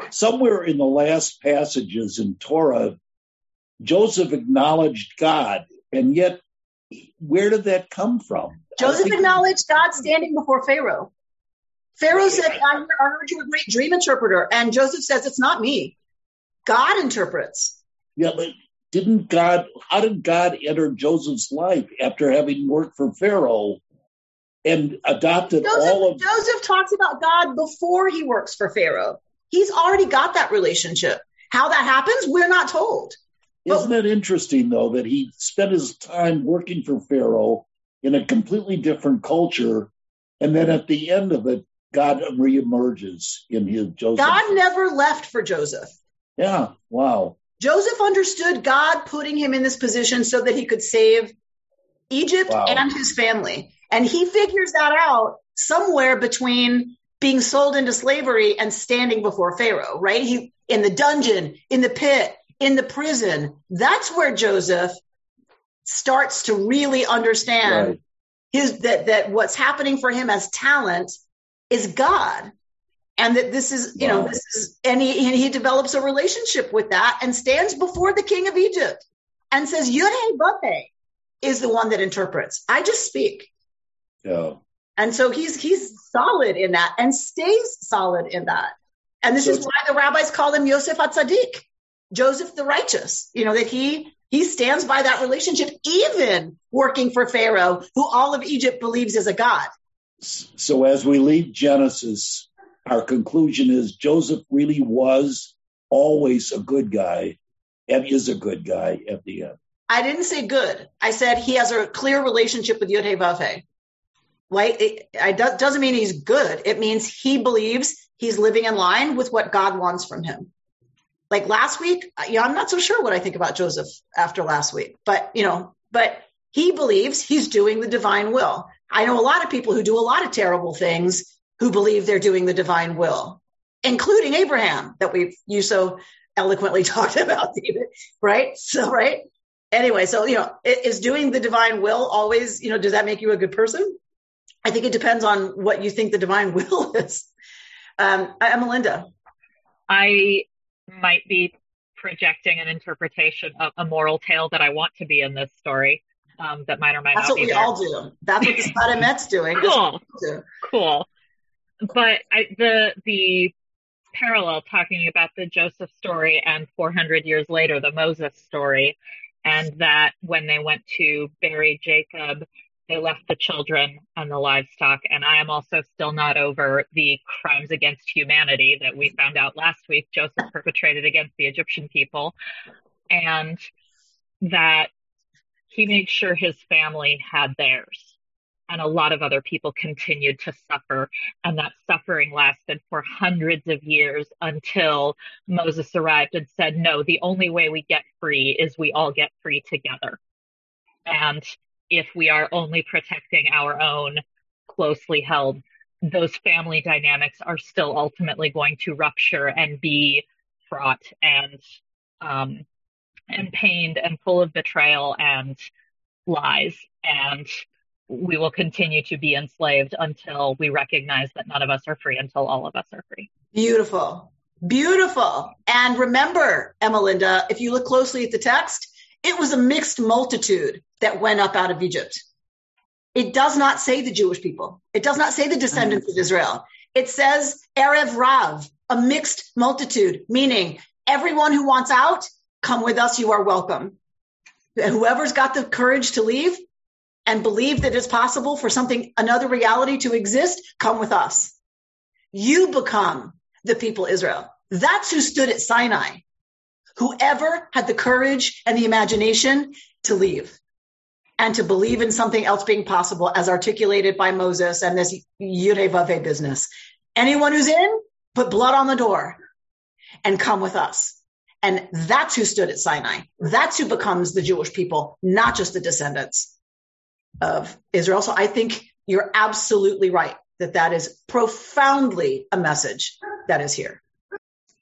somewhere in the last passages in Torah, Joseph acknowledged God, and yet where did that come from? Joseph acknowledged God standing before Pharaoh. Pharaoh said, I heard you a great dream interpreter. And Joseph says, It's not me. God interprets. Yeah, but didn't God, how did God enter Joseph's life after having worked for Pharaoh and adopted Joseph, all of Joseph talks about God before he works for Pharaoh. He's already got that relationship. How that happens, we're not told. Isn't it interesting though that he spent his time working for Pharaoh in a completely different culture, and then at the end of it, God reemerges in his Joseph. God never left for Joseph. Yeah. Wow. Joseph understood God putting him in this position so that he could save Egypt wow. and his family. And he figures that out somewhere between being sold into slavery and standing before Pharaoh, right? He in the dungeon, in the pit, in the prison. That's where Joseph starts to really understand right. his that that what's happening for him as talent is God. And that this is, you wow. know, this is, and he, and he develops a relationship with that and stands before the king of Egypt and says, Yudhe is the one that interprets. I just speak. Yeah. And so he's he's solid in that and stays solid in that. And this so is why the rabbis call him Yosef Atzadik, Joseph the righteous. You know that he he stands by that relationship, even working for Pharaoh, who all of Egypt believes is a god. So as we leave Genesis, our conclusion is Joseph really was always a good guy and is a good guy at the end. I didn't say good. I said he has a clear relationship with Yud Vavhe. Right? It, it doesn't mean he's good. It means he believes he's living in line with what God wants from him. Like last week, yeah, I'm not so sure what I think about Joseph after last week, but you know, but he believes he's doing the divine will. I know a lot of people who do a lot of terrible things who believe they're doing the divine will, including Abraham that we've you so eloquently [laughs] talked about, David. Right? So, right? Anyway, so you know, is doing the divine will always, you know, does that make you a good person? I think it depends on what you think the divine will is. Um, I'm Melinda. I might be projecting an interpretation of a moral tale that I want to be in this story. Um, that might or might That's not be. That's what we there. all do. That's what the [laughs] Sfat Emet's doing. Cool. Cool. But I, the the parallel talking about the Joseph story and 400 years later the Moses story, and that when they went to bury Jacob they left the children and the livestock. And I am also still not over the crimes against humanity that we found out last week Joseph perpetrated against the Egyptian people. And that he made sure his family had theirs. And a lot of other people continued to suffer. And that suffering lasted for hundreds of years until Moses arrived and said, no, the only way we get free is we all get free together. And if we are only protecting our own closely held, those family dynamics are still ultimately going to rupture and be fraught and um, and pained and full of betrayal and lies. And we will continue to be enslaved until we recognize that none of us are free until all of us are free. Beautiful. Beautiful. And remember, Emmelinda, if you look closely at the text, it was a mixed multitude that went up out of Egypt. It does not say the Jewish people. It does not say the descendants of Israel. It says Erev Rav, a mixed multitude, meaning everyone who wants out, come with us, you are welcome. Whoever's got the courage to leave and believe that it's possible for something, another reality to exist, come with us. You become the people Israel. That's who stood at Sinai whoever had the courage and the imagination to leave and to believe in something else being possible as articulated by Moses and this Yudhe business. Anyone who's in, put blood on the door and come with us. And that's who stood at Sinai. That's who becomes the Jewish people, not just the descendants of Israel. So I think you're absolutely right that that is profoundly a message that is here.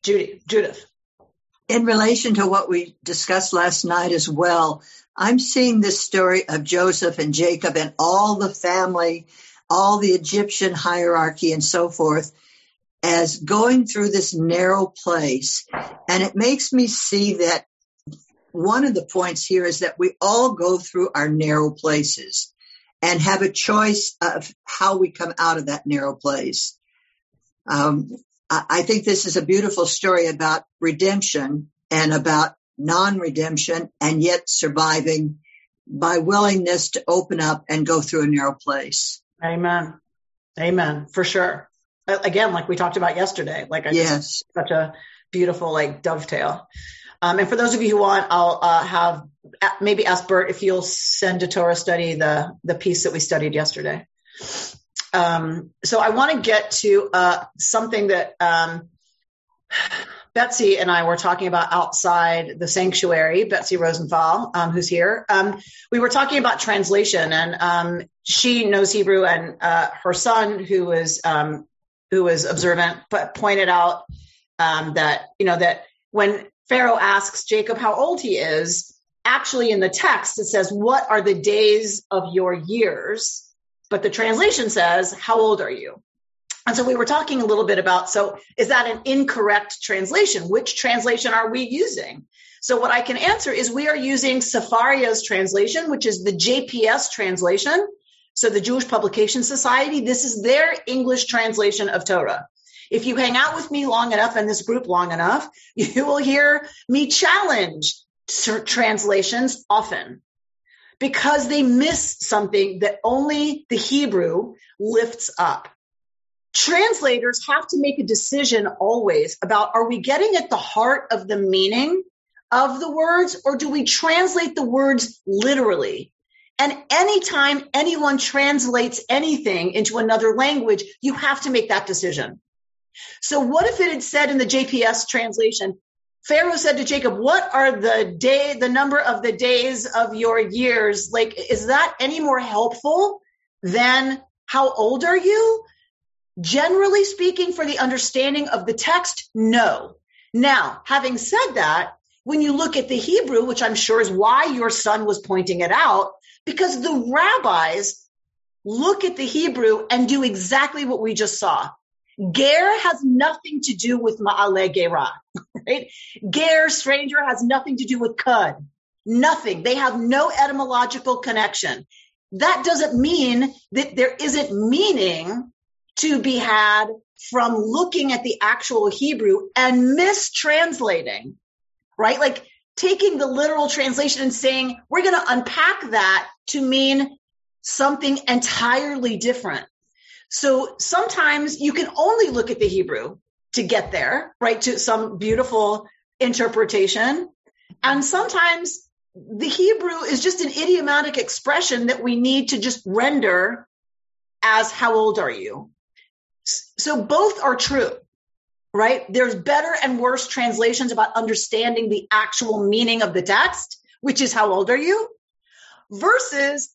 Judy, Judith in relation to what we discussed last night as well, I'm seeing this story of Joseph and Jacob and all the family, all the Egyptian hierarchy and so forth as going through this narrow place. And it makes me see that one of the points here is that we all go through our narrow places and have a choice of how we come out of that narrow place. Um, I think this is a beautiful story about redemption and about non-redemption and yet surviving by willingness to open up and go through a narrow place. Amen. Amen. For sure. Again, like we talked about yesterday, like I yes. such a beautiful like dovetail. Um, and for those of you who want, I'll uh, have maybe ask Bert if you'll send to Torah study the the piece that we studied yesterday. Um, so I want to get to uh, something that um, Betsy and I were talking about outside the sanctuary. Betsy Rosenthal, um, who's here, um, we were talking about translation, and um, she knows Hebrew, and uh, her son, who was who observant, but pointed out that you know that when Pharaoh asks Jacob how old he is. Actually, in the text, it says, What are the days of your years? But the translation says, How old are you? And so we were talking a little bit about so is that an incorrect translation? Which translation are we using? So what I can answer is we are using Sefaria's translation, which is the JPS translation. So the Jewish Publication Society, this is their English translation of Torah. If you hang out with me long enough and this group long enough, [laughs] you will hear me challenge translations often because they miss something that only the Hebrew lifts up. Translators have to make a decision always about are we getting at the heart of the meaning of the words or do we translate the words literally? And anytime anyone translates anything into another language, you have to make that decision. So what if it had said in the JPS translation, Pharaoh said to Jacob, what are the day, the number of the days of your years? Like, is that any more helpful than how old are you? Generally speaking, for the understanding of the text, no. Now, having said that, when you look at the Hebrew, which I'm sure is why your son was pointing it out, because the rabbis look at the Hebrew and do exactly what we just saw. Ger has nothing to do with Ma'ale Gera, right? Ger, stranger, has nothing to do with cud. Nothing. They have no etymological connection. That doesn't mean that there isn't meaning to be had from looking at the actual Hebrew and mistranslating, right? Like taking the literal translation and saying, we're going to unpack that to mean something entirely different. So sometimes you can only look at the Hebrew to get there, right? To some beautiful interpretation. And sometimes the Hebrew is just an idiomatic expression that we need to just render as how old are you? So both are true, right? There's better and worse translations about understanding the actual meaning of the text, which is how old are you? Versus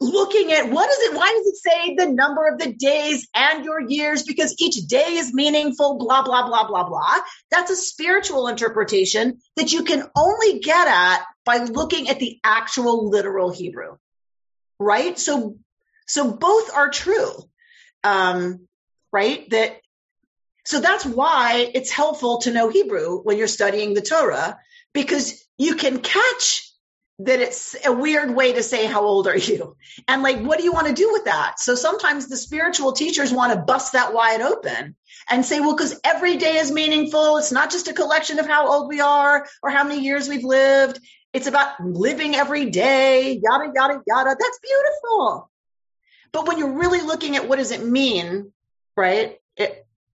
looking at what is it why does it say the number of the days and your years? Because each day is meaningful blah blah blah blah blah. That's a spiritual interpretation that you can only get at by looking at the actual literal hebrew right? So so both are true um right? That so that's why it's helpful to know hebrew when you're studying the torah because you can catch that it's a weird way to say how old are you? And like what do you want to do with that? So sometimes the spiritual teachers want to bust that wide open and say well because every day is meaningful. It's not just a collection of how old we are or how many years we've lived. It's about living every day yada yada yada. That's beautiful. But when you're really looking at what does it mean right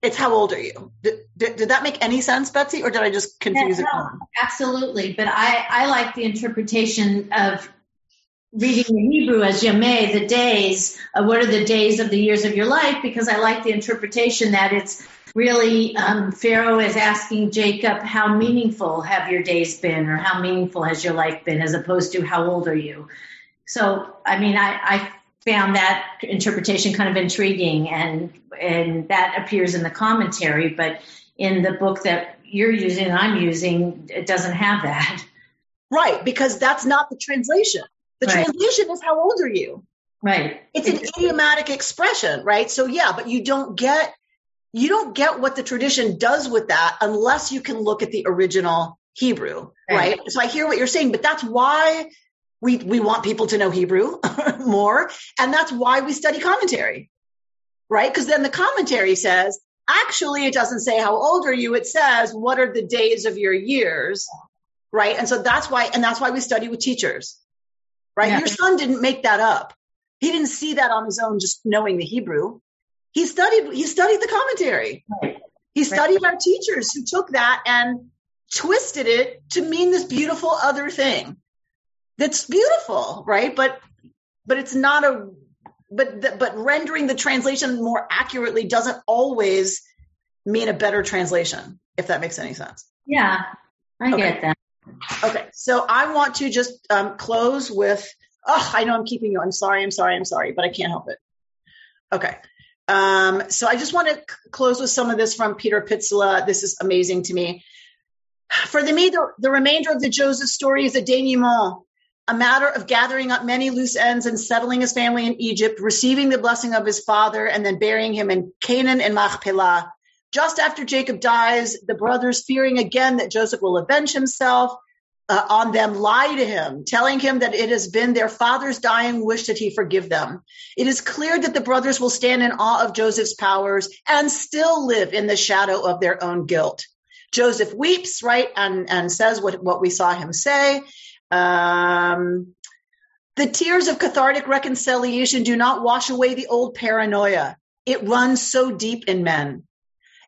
it's how old are you? Did, did, did, that make any sense, Betsy, or did I just confuse yeah, no, it? Absolutely, but I, I like the interpretation of reading the Hebrew as Yameh, the days. Uh, what are the days of the years of your life? Because I like the interpretation that it's really um, Pharaoh is asking Jacob, how meaningful have your days been, or how meaningful has your life been, as opposed to how old are you? So, I mean, I, I found that interpretation kind of intriguing and and that appears in the commentary but in the book that you're using and I'm using it doesn't have that. Right because that's not the translation. The right. translation is how old are you? Right. It's an idiomatic expression right? So yeah but you don't get you don't get what the tradition does with that unless you can look at the original Hebrew right, right? so I hear what you're saying but that's why we, we want people to know Hebrew [laughs] more. And that's why we study commentary, right? Because then the commentary says, actually, it doesn't say how old are you. It says, what are the days of your years? Right. And so that's why, and that's why we study with teachers, right? Yeah. Your son didn't make that up. He didn't see that on his own, just knowing the Hebrew. He studied, he studied the commentary. Right. He studied right. our teachers who took that and twisted it to mean this beautiful other thing. That's beautiful, right? But but it's not a but but rendering the translation more accurately doesn't always mean a better translation, if that makes any sense. Yeah, I okay. get that. Okay, so I want to just um, close with. Oh, I know I'm keeping you. I'm sorry. I'm sorry. I'm sorry, but I can't help it. Okay. Um, so I just want to c- close with some of this from Peter Pitzele. This is amazing to me. For the, me, the, the remainder of the Joseph story is a denouement, a matter of gathering up many loose ends and settling his family in Egypt, receiving the blessing of his father, and then burying him in Canaan and Machpelah. Just after Jacob dies, the brothers, fearing again that Joseph will avenge himself uh, on them, lie to him, telling him that it has been their father's dying wish that he forgive them. It is clear that the brothers will stand in awe of Joseph's powers and still live in the shadow of their own guilt. Joseph weeps, right, and, and says what, what we saw him say. Um, the tears of cathartic reconciliation do not wash away the old paranoia. It runs so deep in men.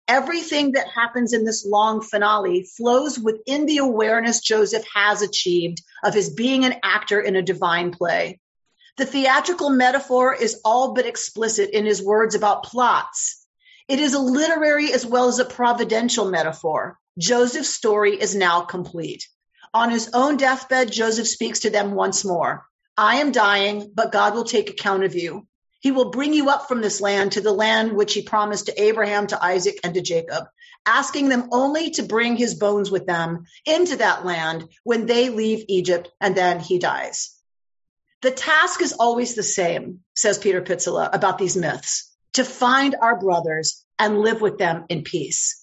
Everything that happens in this long finale flows within the awareness Joseph has achieved of his being an actor in a divine play. The theatrical metaphor is all but explicit in his words about plots. It is a literary as well as a providential metaphor. Joseph's story is now complete. On his own deathbed, Joseph speaks to them once more. I am dying, but God will take account of you. He will bring you up from this land to the land which he promised to Abraham, to Isaac, and to Jacob, asking them only to bring his bones with them into that land when they leave Egypt, and then he dies. The task is always the same, says Peter Pitzele about these myths, to find our brothers and live with them in peace.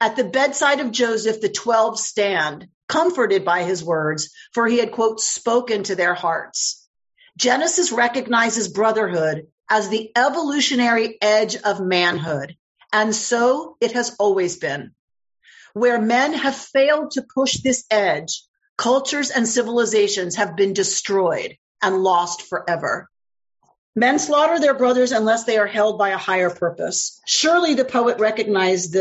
At the bedside of Joseph, the 12 stand, comforted by his words, for he had, quote, spoken to their hearts. Genesis recognizes brotherhood as the evolutionary edge of manhood. And so it has always been. Where men have failed to push this edge, cultures and civilizations have been destroyed and lost forever. Men slaughter their brothers unless they are held by a higher purpose. Surely the poet recognizes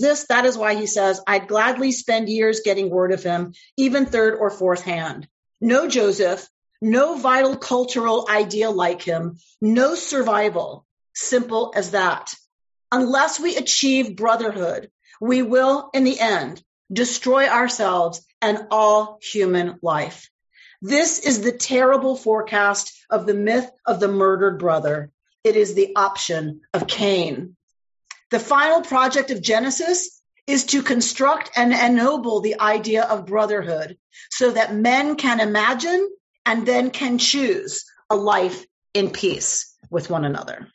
this. That is why he says, I'd gladly spend years getting word of him, even third or fourth hand. No Joseph, no vital cultural idea like him, no survival. Simple as that. Unless we achieve brotherhood, we will, in the end, destroy ourselves and all human life. This is the terrible forecast of the myth of the murdered brother. It is the option of Cain. The final project of Genesis is to construct and ennoble the idea of brotherhood so that men can imagine and then can choose a life in peace with one another.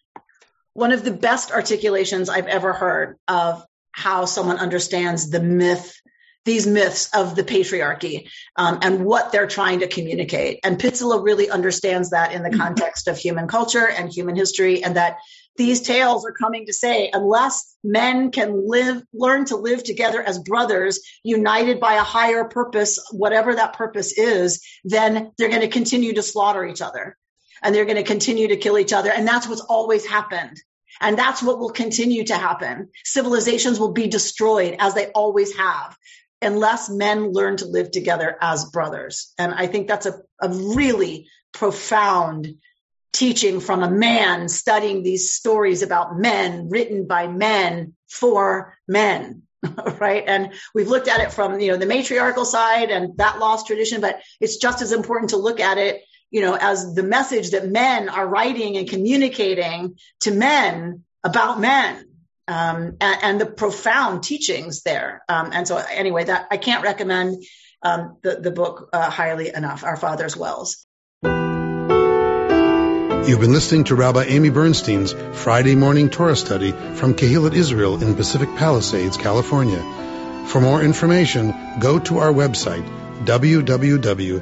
One of the best articulations I've ever heard of how someone understands the myth, these myths of the patriarchy um, and what they're trying to communicate. And Pitzele really understands that in the mm-hmm. context of human culture and human history, and that these tales are coming to say unless men can live learn to live together as brothers united by a higher purpose whatever that purpose is then they're going to continue to slaughter each other. And they're going to continue to kill each other. And that's what's always happened. And that's what will continue to happen. Civilizations will be destroyed as they always have unless men learn to live together as brothers. And i think that's a, a really profound teaching from a man studying these stories about men written by men for men [laughs] right? And we've looked at it from you know the matriarchal side and that lost tradition but it's just as important to look at it you know as the message that men are writing and communicating to men about men um, and, and, the profound teachings there um, and so anyway that i can't recommend um, the, the book uh, highly enough our father's wells You've been listening to Rabbi Amy Bernstein's Friday morning Torah study from Kehillat Israel in Pacific Palisades, California. For more information, go to our website, www.ourki.org.